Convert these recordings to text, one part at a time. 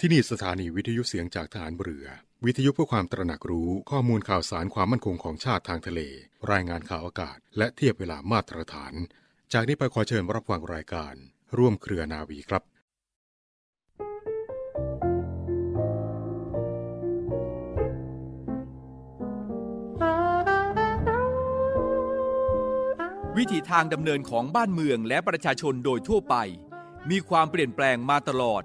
ที่นี่สถานีวิทยุเสียงจากฐานเรือ วิทยุเพื่อความตระหนักรู้ข้อมูลข่าวสารความมั่นคงของชาติทางทะเล รายงานข่าวอากาศ และเทียบเวลามาตรฐาน จากนี้ไปขอเชิญรับฟังรายการ ร่วมเครือนาวีครับวิถีทางดำเนินของบ้านเมืองและประชาชนโดยทั่วไป มีความเปลี่ยนแปลงมาตลอด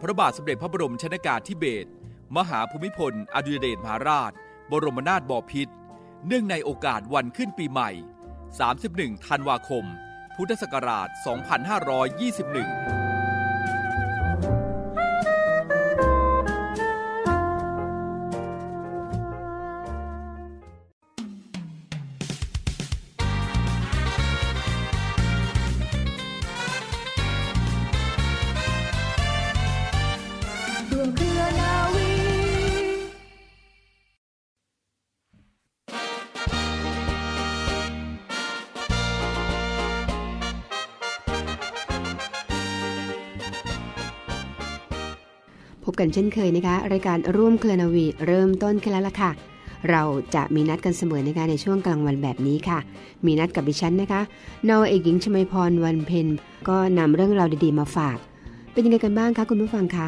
พระบาทสมเด็จพระบรมชนากาธิเบศรมหาภูมิพล อดุลยเดชมหาราช บรมนาถบพิตรเนื่องในโอกาสวันขึ้นปีใหม่ 31 ธันวาคม พุทธศักราช 2521 พบกันเช่นเคยนะคะ รายการร่วมเคลนาวี เริ่มต้นขึ้นแล้วล่ะค่ะ เราจะมีนัดกันเสมอนะคะในช่วงกลางวันแบบนี้ค่ะ มีนัดกับดิฉันนะคะนาวเอกหญิงชมาพรวันเพ็ญก็นำเรื่องราวดีๆมาฝาก เป็นยังไงกันบ้างคะคุณผู้ฟังคะ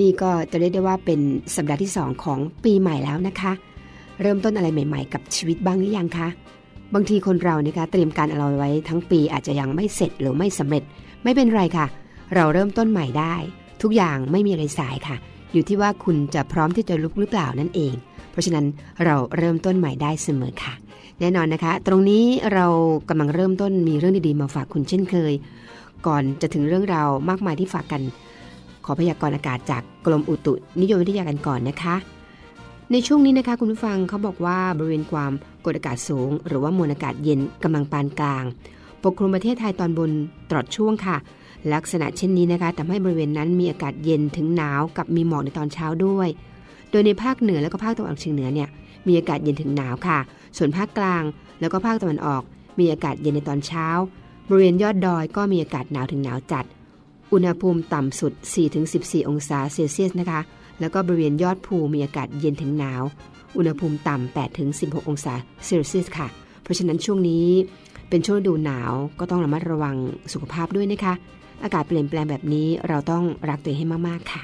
นี่ก็จะเรียกได้ว่าเป็นสัปดาห์ที่ 2 ของปีใหม่แล้วนะคะ เริ่มต้นอะไรใหม่ ๆ กับชีวิตบ้างหรือยังคะบางทีคนเรานะคะเตรียมการอะไรไว้ทั้งปีอาจจะยังไม่เสร็จหรือไม่สำเร็จ ไม่เป็นไรค่ะ เราเริ่มต้นใหม่ได้ ทุกอย่างไม่มีอะไรสายค่ะ อยู่ที่ว่าคุณจะพร้อมที่จะลุกหรือเปล่านั่นเอง เพราะฉะนั้นเราเริ่มต้นใหม่ได้เสมอค่ะ แน่นอนนะคะ ตรงนี้เรากำลังเริ่มต้นมีเรื่องดีๆมาฝากคุณเช่นเคย ก่อนจะถึงเรื่องราวมากมายที่ฝากกัน ขอพยากรณ์อากาศจากกรมอุตุนิยมวิทยากันก่อนนะคะ ในช่วงนี้นะคะคุณผู้ฟังเขาบอกว่าบริเวณความกดอากาศสูง หรือว่ามวลอากาศเย็นกำลังปานกลางปกคลุมประเทศไทยตอนบนตลอดช่วงค่ะ ลักษณะเช่นนี้นะคะทำให้บริเวณนั้นมีอากาศเย็นถึงหนาวกับมีหมอกในตอนเช้าด้วย โดยในภาคเหนือและก็ภาคตะวันออกเฉียงเหนือเนี่ยมีอากาศเย็นถึงหนาวค่ะ ส่วนภาคกลางแล้วก็ภาคตะวันออก มีอากาศเย็นในตอนเช้า บริเวณยอดดอยก็มีอากาศหนาวถึงหนาวจัด อุณหภูมิต่ำสุด 4-14 องศาเซลเซียสนะคะ แล้วก็บริเวณยอดภูมีอากาศเย็นถึงหนาว อุณหภูมิต่ำ8-16 องศาเซลเซียสค่ะ เพราะฉะนั้นช่วงนี้เป็นช่วงฤดูหนาวก็ต้องระมัดระวังสุขภาพด้วยนะคะ อากาศเปลี่ยนแปลงแบบนี้เราต้องรักตัวเองให้มากๆค่ะ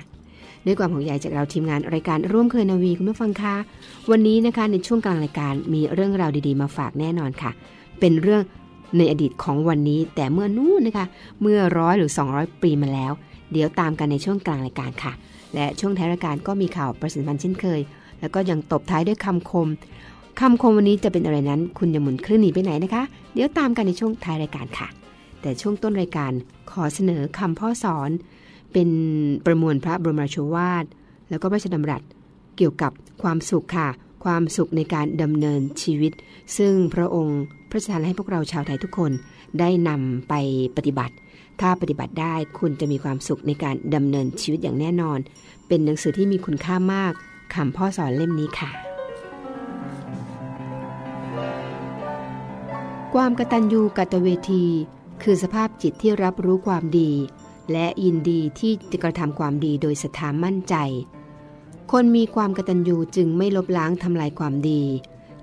ด้วยความห่วงใยจากเราทีมงานรายการร่วมเคยนาวีคุณผู้ฟังคะวันนี้นะคะในช่วงกลางรายการมีเรื่องราวดีๆ มาฝากแน่นอนค่ะ เป็นเรื่องในอดีตของวันนี้ แต่เมื่อนู้นนะคะ เมื่อร้อยหรือ 200 ปีมาแล้ว เดี๋ยวตามกันในช่วงกลางรายการค่ะ และช่วงท้ายรายการก็มีข่าวประสิทธิพันธ์เช่นเคย แล้วก็ยังตบท้ายด้วยคำคมคำคมวันนี้จะเป็นอะไรนั้น คุณอย่าหมุนคลื่นหนีไปไหนนะคะ เดี๋ยวตามกันในช่วงท้ายรายการค่ะ แต่ช่วงต้นรายการขอเสนอคำพ่อสอน เป็นประมวลพระบรมราโชวาท แล้วก็พระราชดำรัสเกี่ยวกับความสุขค่ะ ความสุขในการดำเนินชีวิต ซึ่งพระองค์พระราชทานให้พวกเราชาวไทยทุกคนได้นำไปปฏิบัติ ถ้าปฏิบัติได้คุณจะมีความสุขในการดำเนินชีวิตอย่างแน่นอน เป็นหนังสือที่มีคุณค่ามากคำพ่อสอนเล่มนี้ค่ะ ความกตัญญูกตเวที คือสภาพจิตที่รับรู้ความดี และยินดีที่จะกระทำความดีโดยศรัทธามั่นใจ คนมีความกตัญญูจึงไม่ลบล้างทำลายความดี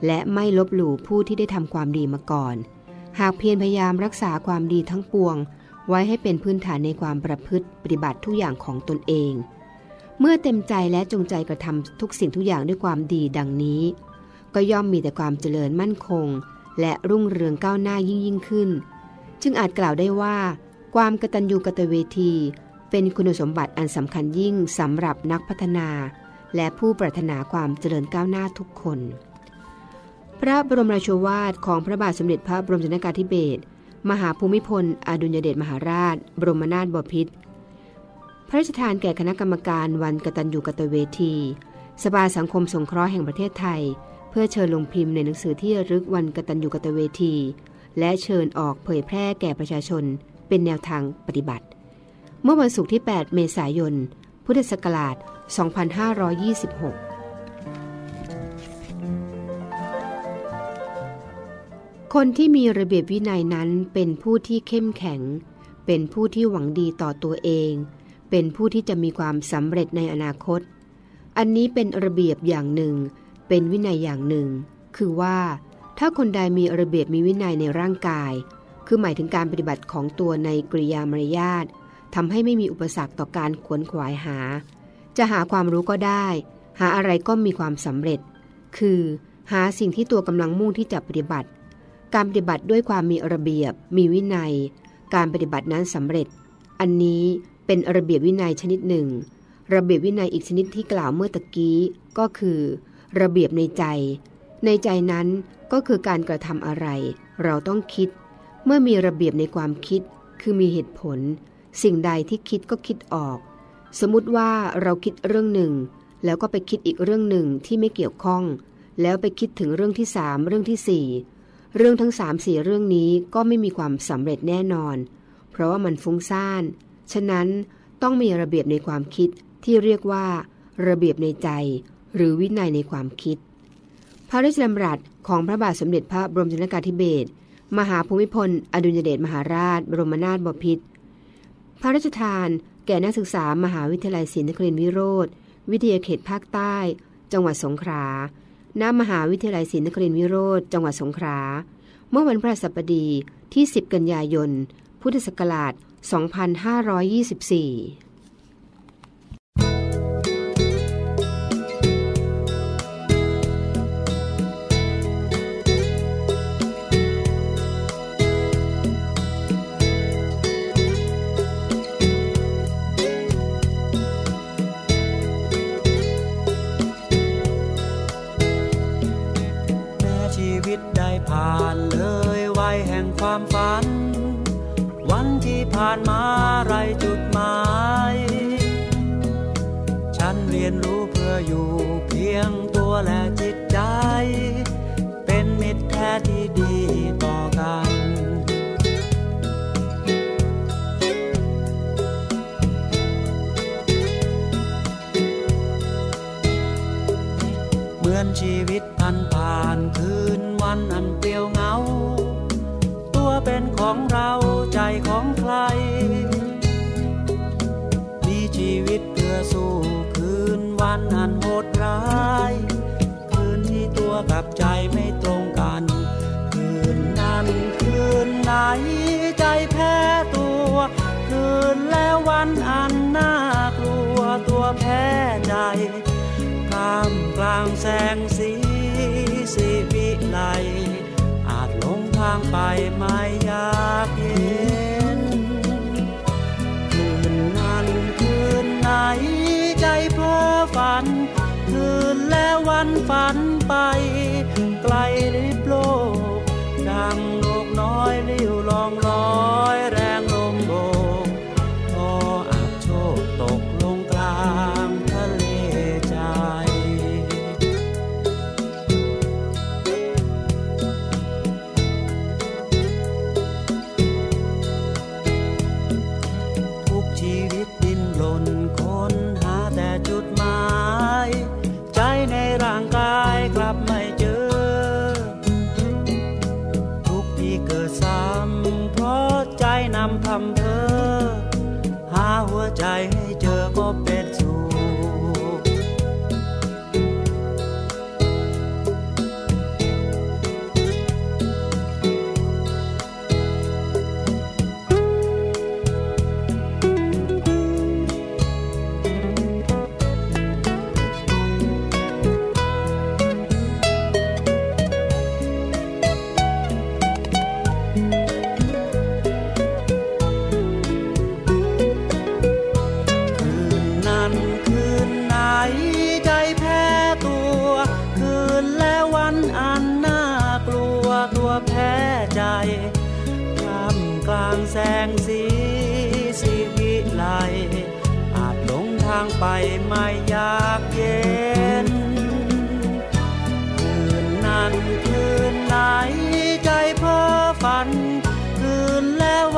และไม่ลบหลู่ผู้ที่ได้ทำความดีมาก่อน หากเพียรพยายามรักษาความดีทั้งปวง ไว้ให้เป็นพื้นฐานในความประพฤติปฏิบัติทุกอย่างของตนเอง เมื่อเต็มใจและจงใจกระทำทุกสิ่งทุกอย่างด้วยความดีดังนี้ ก็ย่อมมีแต่ความเจริญมั่นคง และรุ่งเรืองก้าวหน้ายิ่งยิ่งขึ้น จึงอาจกล่าวได้ว่า ความกตัญญูกตเวที เป็นคุณสมบัติอันสำคัญยิ่งสำหรับนักพัฒนา และผู้ปรารถนาความเจริญก้าวหน้าทุกคน พระบรมราโชวาทของพระบาทสมเด็จพระบรมชนกาธิเบศรมหาภูมิพล อดุลยเดชมหาราช บรมนาถบพิตรพระราชทานแก่คณะกรรมการวันกตัญญูกตเวที สภาสังคมสงเคราะห์แห่งประเทศไทย เพื่อเชิญลงพิมพ์ในหนังสือที่ระลึกวันกตัญญูกตเวที และเชิญออกเผยแพร่แก่ประชาชนเป็นแนวทางปฏิบัติ เมื่อวันศุกร์ที่ 8 เมษายน พุทธศักราช 2526 คนที่มีระเบียบวินัยนั้นเป็นผู้ที่เข้มแข็ง เป็นผู้ที่หวังดีต่อตัวเอง เป็นผู้ที่จะมีความสำเร็จในอนาคต อันนี้เป็นระเบียบอย่างหนึ่ง เป็นวินัยอย่างหนึ่ง คือว่า ถ้าคนใดมีระเบียบมีวินัยในร่างกาย คือหมายถึงการปฏิบัติของตัวในกริยามารยาททำให้ไม่มีอุปสรรคต่อการขวนขวายหา จะหาความรู้ก็ได้ หาอะไรก็มีความสำเร็จ คือหาสิ่งที่ตัวกำลังมุ่งที่จะปฏิบัติ การปฏิบัติด้วยความมีระเบียบ มีวินัย การปฏิบัตินั้นสำเร็จ อันนี้เป็นระเบียบวินัยชนิดหนึ่ง ระเบียบวินัยอีกชนิดที่กล่าวเมื่อตะกี้ ก็คือ ระเบียบในใจ ในใจนั้นก็คือการกระทำอะไร เราต้องคิด เมื่อมีระเบียบในความคิด คือมีเหตุผล สิ่งใดที่คิดก็คิดออก สมมติว่าเราคิดเรื่องหนึ่ง แล้วก็ไปคิดอีกเรื่องหนึ่งที่ไม่เกี่ยวข้อง แล้วไปคิดถึงเรื่องที่สามเรื่องที่สี่เรื่องทั้งสามสี่เรื่องนี้ก็ไม่มีความสำเร็จแน่นอน เพราะว่ามันฟุ้งซ่าน ฉะนั้นต้องมีระเบียบในความคิดที่เรียกว่า ระเบียบในใจ หรือวินัยในความคิด พระราชดำรัสของพระบาทสมเด็จพระบรมชนกาธิเบศรมหาภูมิพล อดุลยเดชมหาราช บรมนาถบพิตรพระราชทาน แก่นักศึกษามหาวิทยาลัยศรีนครินทรวิโรธ วิทยาเขตภาคใต้ จังหวัดสงขลาณมหาวิทยาลัยศรีนครินทรวิโรธ จังหวัดสงขลา เมื่อวันพฤหัสบดีที่ 10 กันยายน พุทธศักราช 2524 ชีวิตพันผ่านคืนวันอันเปลี่ยวเหงา ตัวเป็นของเราใจของใคร มีชีวิตเพื่อสู้คืนวันอันโหดร้าย คืนที่ตัวกับใจไม่ตรงกัน คืนนั้นคืนไหนใจแพ้ตัว คืนแล้ววันอันน่ากลัวตัวแพ้ใจามกลางแสงสีสีวิไลอาจหลงทางไปไม่อยากเห็นคืนนั้นคืนไหนใจเพ้อฝัน คืนแล้ววันฝันไปไกล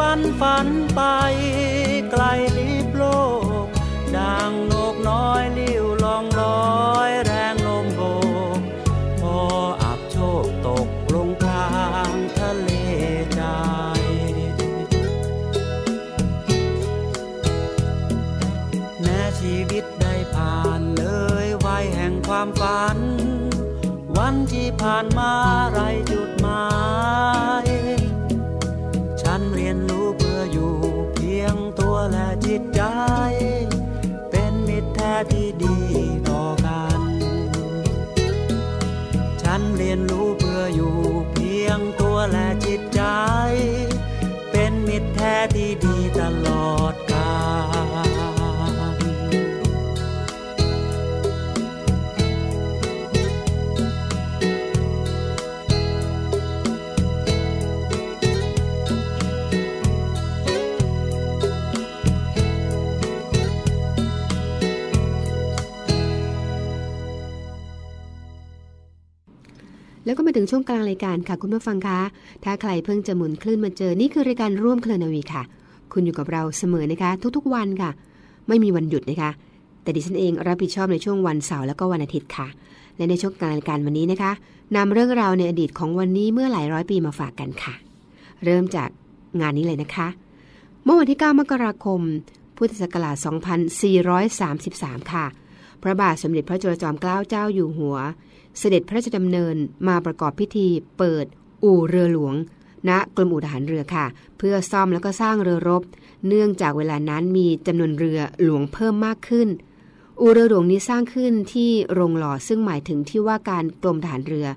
ฝันฝันไปไกลลิบโลกดังนกน้อยลิ้วลองลอยแรงลมโบกพออับโชคตกลงกลางทะเลใจแม้ชีวิตได้ผ่านเลยไวแห่งความฝัน วันที่ผ่านมาไร ฉัน ถึงช่วงกลางรายการค่ะคุณผู้ฟังคะ ถ้าใครเพิ่งจะหมุนคลื่นมาเจอ นี่คือรายการร่วมเคลนาวีค่ะ คุณอยู่กับเราเสมอนะคะ ทุกๆวันค่ะ ไม่มีวันหยุดนะคะ แต่ดิฉันเองรับผิดชอบในช่วงวันเสาร์แล้วก็วันอาทิตย์ค่ะ และในช่วงกลางรายการวันนี้นะคะนำเรื่องราวในอดีตของวันนี้เมื่อหลายร้อยปีมาฝากกันค่ะ เริ่มจากงานนี้เลยนะคะ เมื่อวันที่ 9 มกราคม พุทธศักราช 2433 ค่ะ พระบาทสมเด็จพระจุลจอมเกล้าเจ้าอยู่หัว เสด็จพระราชดำเนินมาประกอบพิธีเปิดอู่เรือหลวงณกรมอู่ทหารเรือค่ะ เพื่อซ่อมแล้วก็สร้างเรือรบ เนื่องจากเวลานั้นมีจำนวนเรือหลวงเพิ่มมากขึ้น อู่เรือหลวงนี้สร้างขึ้นที่โรงหล่อซึ่งหมายถึงที่ว่าการกรมทหารเรือ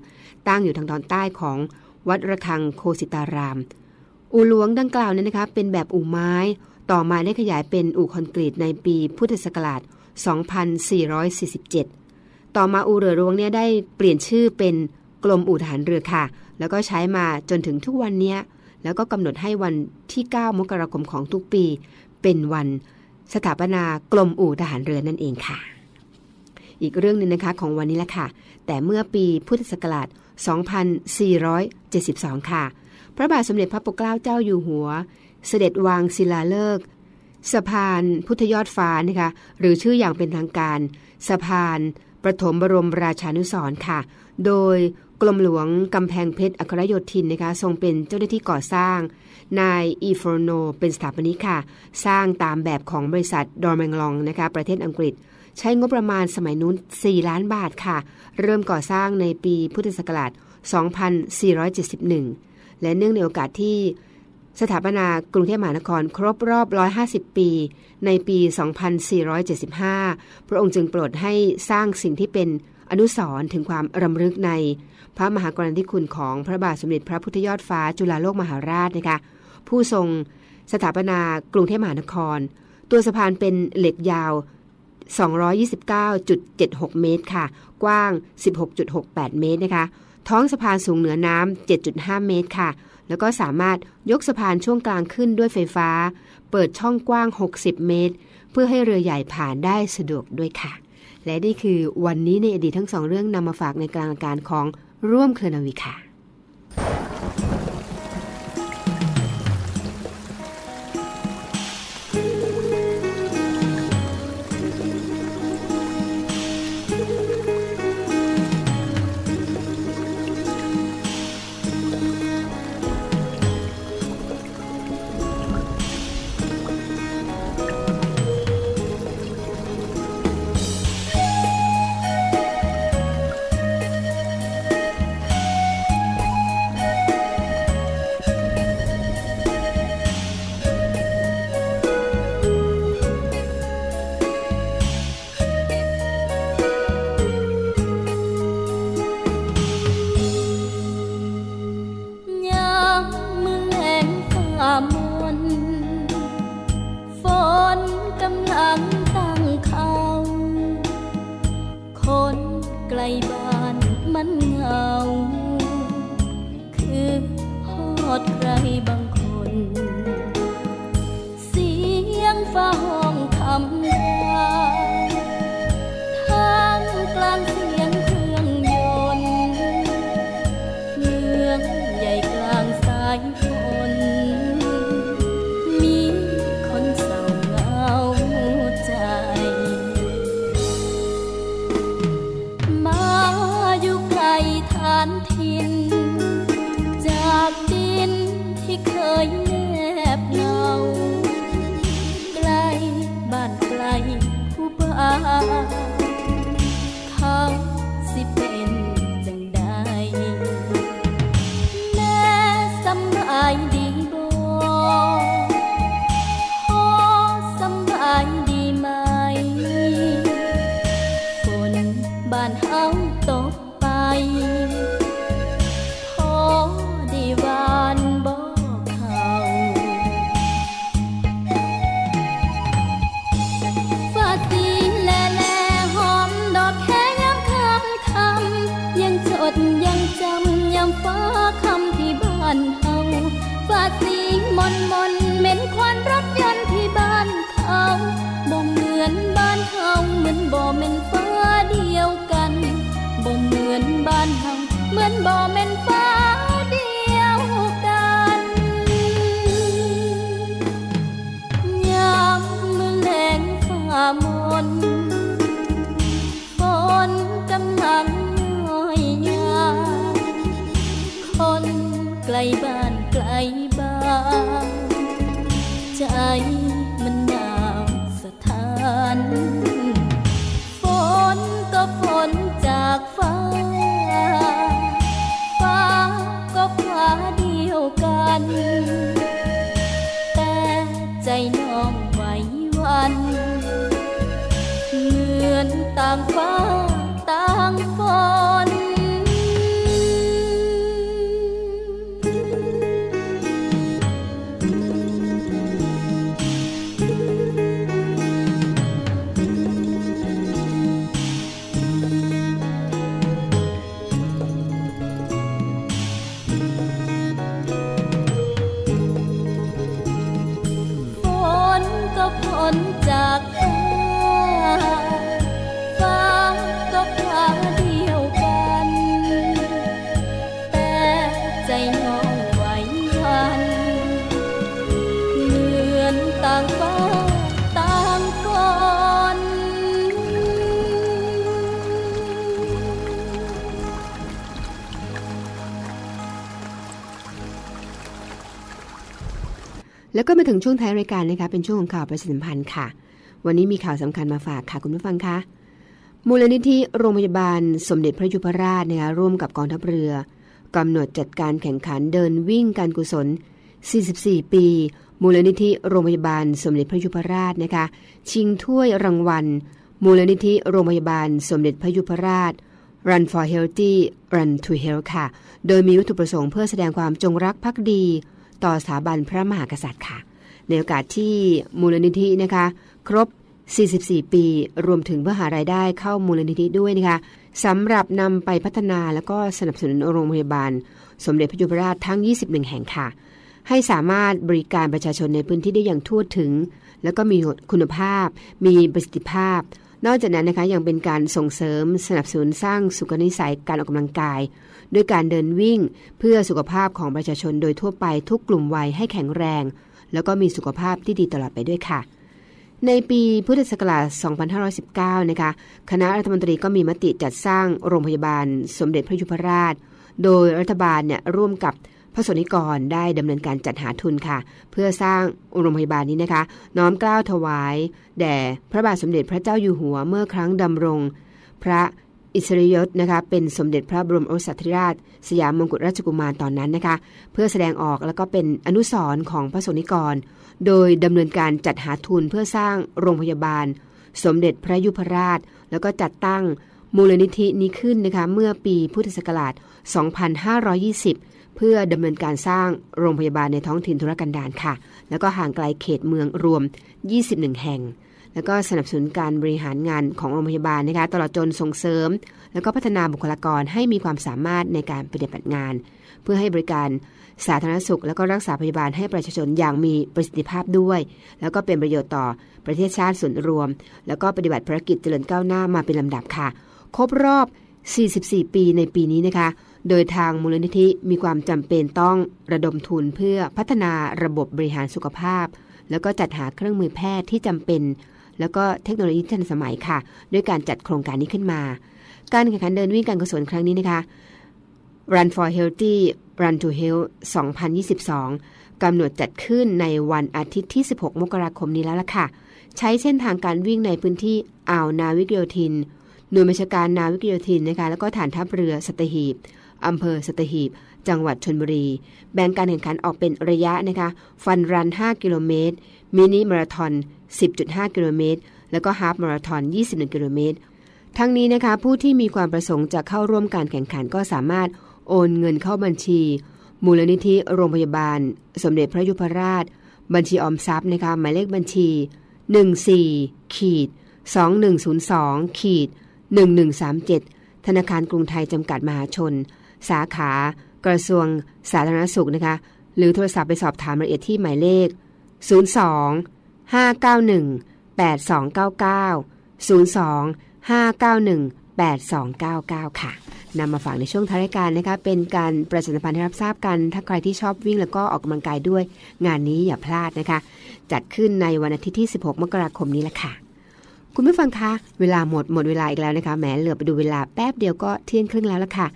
ตั้งอยู่ทางตอนใต้ของวัดระฆังโคสิตาราม อู่หลวงดังกล่าวนั้นนะคะเป็นแบบอู่ไม้ ต่อมาได้ขยายเป็นอู่คอนกรีตในปีพุทธศักราช 2447 ต่อมาอู่เรือหลวงเนี่ยได้เปลี่ยนชื่อเป็นกรมอู่ทหารเรือค่ะ แล้วก็ใช้มาจนถึงทุกวันเนี้ย แล้วก็กำหนดให้วันที่ 9 มกราคมของทุกปี เป็นวันสถาปนากรมอู่ทหารเรือนั่นเองค่ะ อีกเรื่องหนึ่งนะคะของวันนี้แหละค่ะ แต่เมื่อปีพุทธศักราช 2472 ค่ะ พระบาทสมเด็จพระปกเกล้าเจ้าอยู่หัว เสด็จวางศิลาฤกษ์ สะพานพุทธยอดฟ้านะคะหรือชื่ออย่างเป็นทางการ สะพานประถมบรมราชานุสรค่ะ โดยกรมหลวงกำแพงเพชรอัครโยธินนะคะทรงเป็นเจ้าหน้าที่ก่อสร้าง นายอีฟโรโน เป็นสถาปนิกค่ะ สร้างตามแบบของบริษัทดอร์แมงลองนะคะประเทศอังกฤษ ใช้งบประมาณสมัยนู้น 4 ล้านบาทค่ะ เริ่มก่อสร้างในปีพุทธศักราช 2471 และเนื่องในโอกาสที่ สถาปนากรุงเทพมหานครครบรอบ 150 ปี ในปี 2475 พระองค์จึงโปรดให้สร้างสิ่งที่เป็นอนุสรณ์ถึงความรำลึกในพระมหากรณาธิคุณของพระบาทสมเด็จพระพุทธยอดฟ้าจุฬาโลกมหาราชนะคะผู้ทรงสถาปนากรุงเทพมหานคร ตัวสะพานเป็นเหล็กยาว 229.76 เมตรค่ะ กว้าง 16.68 เมตรนะคะ ท้องสะพานสูงเหนือน้ำ7.5 เมตรค่ะ แล้วก็สามารถยกสะพานช่วงกลางขึ้นด้วยไฟฟ้า เปิดช่องกว้าง 60 เมตร เพื่อให้เรือใหญ่ผ่านได้สะดวกด้วยค่ะ และนี่คือวันนี้ในอดีตทั้งสองเรื่องนำมาฝากในกลางการของร่วมเคลนาวิค่ะ ดใครบ แล้วก็มาถึงช่วงท้ายรายการนะคะเป็นช่วงของข่าวประชาสัมพันธ์ค่ะ วันนี้มีข่าวสำคัญมาฝากค่ะคุณผู้ฟังคะมูลนิธิโรงพยาบาลสมเด็จพระยุพราชนะคะร่วมกับกองทัพเรือกำหนดจัดการแข่งขันเดินวิ่งการกุศล 44 ปี มูลนิธิโรงพยาบาลสมเด็จพระยุพราชนะคะ ชิงถ้วยรางวัล มูลนิธิโรงพยาบาลสมเด็จพระยุพราช Run for Healthy Run to Health ค่ะ โดยมีวัตถุประสงค์เพื่อแสดงความจงรักภักดี ต่อสถาบันพระมหากษัตริย์ค่ะ ในโอกาสที่มูลนิธินะคะ ครบ 44 ปี รวมถึงเพื่อหารายได้เข้ามูลนิธิด้วยนะคะสำหรับนำไปพัฒนาและก็สนับสนุนโรงพยาบาล สมเด็จพระยุพราชทั้ง 21 แห่งค่ะ ให้สามารถบริการประชาชนในพื้นที่ได้อย่างทั่วถึง แล้วก็มีคุณภาพ มีประสิทธิภาพ นอกจากนั้นนะคะยังเป็นการส่งเสริมสนับสนุนสร้างสุขนิสัยการออกกำลังกาย ด้วยการเดินวิ่งเพื่อสุขภาพของประชาชนโดยทั่วไปทุกกลุ่มวัยให้แข็งแรง แล้วก็มีสุขภาพที่ดีตลอดไปด้วยค่ะ ในปีพุทธศักราช 2519 นะคะคณะรัฐมนตรีก็มีมติจัดสร้างโรงพยาบาลสมเด็จพระยุพราช โดยรัฐบาลเนี่ยร่วมกับ พระสนิกรได้ดำเนินการจัดหาทุนค่ะ เพื่อสร้างโรงพยาบาลนี้นะคะ น้อมกล้าวถวาย แด่พระบาทสมเด็จพระเจ้าอยู่หัวเมื่อครั้งดำรง พระอิสริยยศนะคะเป็นสมเด็จพระบรมโอรสาธิราช สยามมงกุฎราชกุมารตอนนั้นนะคะ เพื่อแสดงออกแล้วก็เป็นอนุสรณ์ของพระสนิกร โดยดำเนินการจัดหาทุนเพื่อสร้างโรงพยาบาล สมเด็จพระยุพราช แล้วก็จัดตั้งมูลนิธินี้ขึ้นนะคะเมื่อปีพุทธศักราช 2520 เพื่อดำเนินการสร้างโรงพยาบาลในท้องถิ่นธุรกันดารค่ะ แล้วก็ห่างไกลเขตเมืองรวม 21 แห่ง แล้วก็สนับสนุนการบริหารงานของโรงพยาบาลนะคะตลอดจนส่งเสริม แล้วก็พัฒนาบุคลากรให้มีความสามารถในการปฏิบัติงาน เพื่อให้บริการสาธารณสุข แล้วก็รักษาพยาบาลให้ประชาชนอย่างมีประสิทธิภาพด้วย แล้วก็เป็นประโยชน์ต่อประเทศชาติส่วนรวม แล้วก็ปฏิบัติภารกิจเจริญก้าวหน้ามาเป็นลำดับค่ะ ครบรอบ 44 ปีในปีนี้นะคะ โดยทางมูลนิธิมีความจำเป็นต้องระดมทุนเพื่อพัฒนาระบบบริหารสุขภาพ แล้วก็จัดหาเครื่องมือแพทย์ที่จำเป็น แล้วก็เทคโนโลยีทันสมัยค่ะ ด้วยการจัดโครงการนี้ขึ้นมา การแข่งขันเดินวิ่งการกุศลครั้งนี้นะคะ Run for Healthy Run to Health 2022กำหนดจัดขึ้นในวันอาทิตย์ที่ 16 มกราคมนี้แล้วล่ะค่ะ ใช้เส้นทางการวิ่งในพื้นที่อ่าวนาวิกโยธินหน่วยบัญชาการนาวิกโยธินนะคะแล้วก็ฐานทัพเรือสัตหีบ อำเภอสตหีบ จังหวัดชนบุรี แบ่งการแข่งขันออกเป็นระยะนะคะ ฟันรัน 5 กิโลเมตร มินิมาราทอน 10.5 กิโลเมตร แล้วก็ฮาฟมาราทอน 21 กิโลเมตร ทั้งนี้นะคะผู้ที่มีความประสงค์จะเข้าร่วมการแข่งขันก็สามารถโอนเงินเข้าบัญชี มูลนิธิโรงพยาบาล สมเด็จพระยุพราช บัญชีออมทรัพย์นะคะหมายเลขบัญชี 14ขีด2102ขีด1137 ธนาคารกรุงไทยจำกัดมหาชน สาขากระทรวงสาธารณสุขนะคะ หรือโทรศัพท์ไปสอบถามรายละเอียดที่หมายเลข 02 591 8299 02 591 8299 ค่ะนำมาฝากในช่วงท้ายรายการนะคะเป็นการประชาสัมพันธ์ให้รับทราบกัน ถ้าใครที่ชอบวิ่งแล้วก็ออกกำลังกายด้วย งานนี้อย่าพลาดนะคะ จัดขึ้นในวันอาทิตย์ที่ 16 มกราคมนี้แหละค่ะ คุณผู้ฟังคะ เวลาหมดหมดเวลาอีกแล้วนะคะแหมเหลือไปดูเวลาแป๊บเดียวก็เที่ยงครึ่งแล้วละค่ะ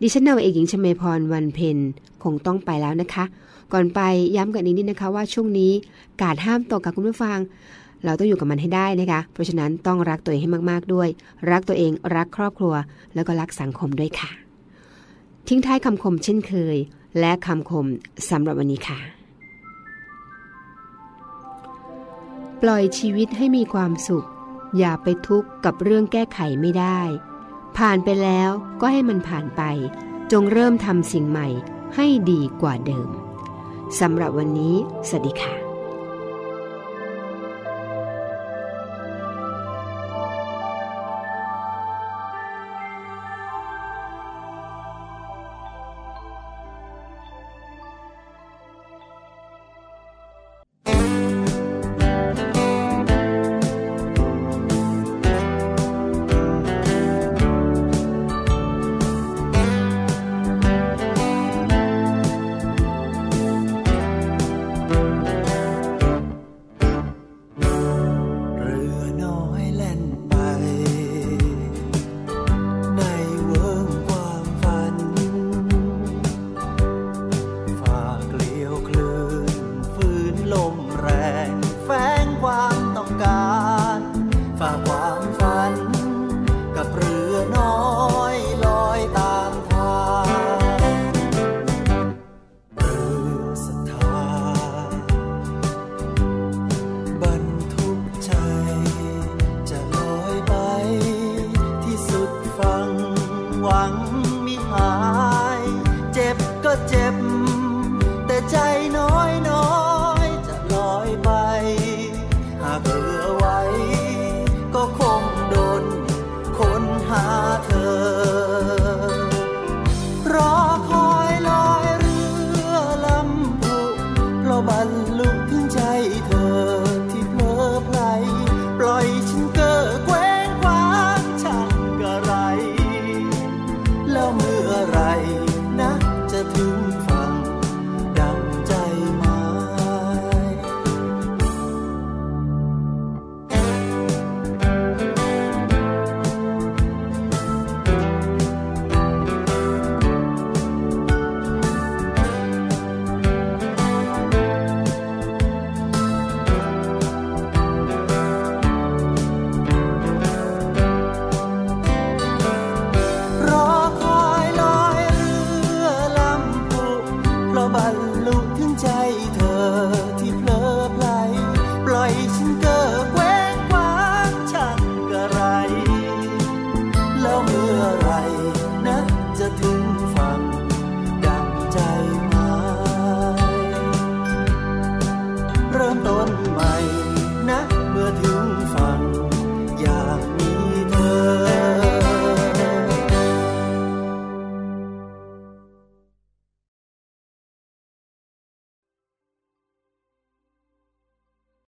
ดิฉันนาวเอกหญิงชมพรวันเพ็ญคงต้องไปแล้วนะคะ ก่อนไปย้ำกันอีกนิดนะคะว่าช่วงนี้กาดห้ามตกกับคุณผู้ฟัง เราต้องอยู่กับมันให้ได้นะคะ เพราะฉะนั้นต้องรักตัวเองให้มากๆด้วย รักตัวเองรักครอบครัว แล้วก็รักสังคมด้วยค่ะ ทิ้งท้ายคำคมเช่นเคย และคำคมสำหรับวันนี้ค่ะ ปล่อยชีวิตให้มีความสุข อย่าไปทุกข์กับเรื่องแก้ไขไม่ได้ ผ่านไปแล้วก็ให้มันผ่านไป จงเริ่มทำสิ่งใหม่ให้ดีกว่าเดิมสำหรับวันนี้ สวัสดีค่ะ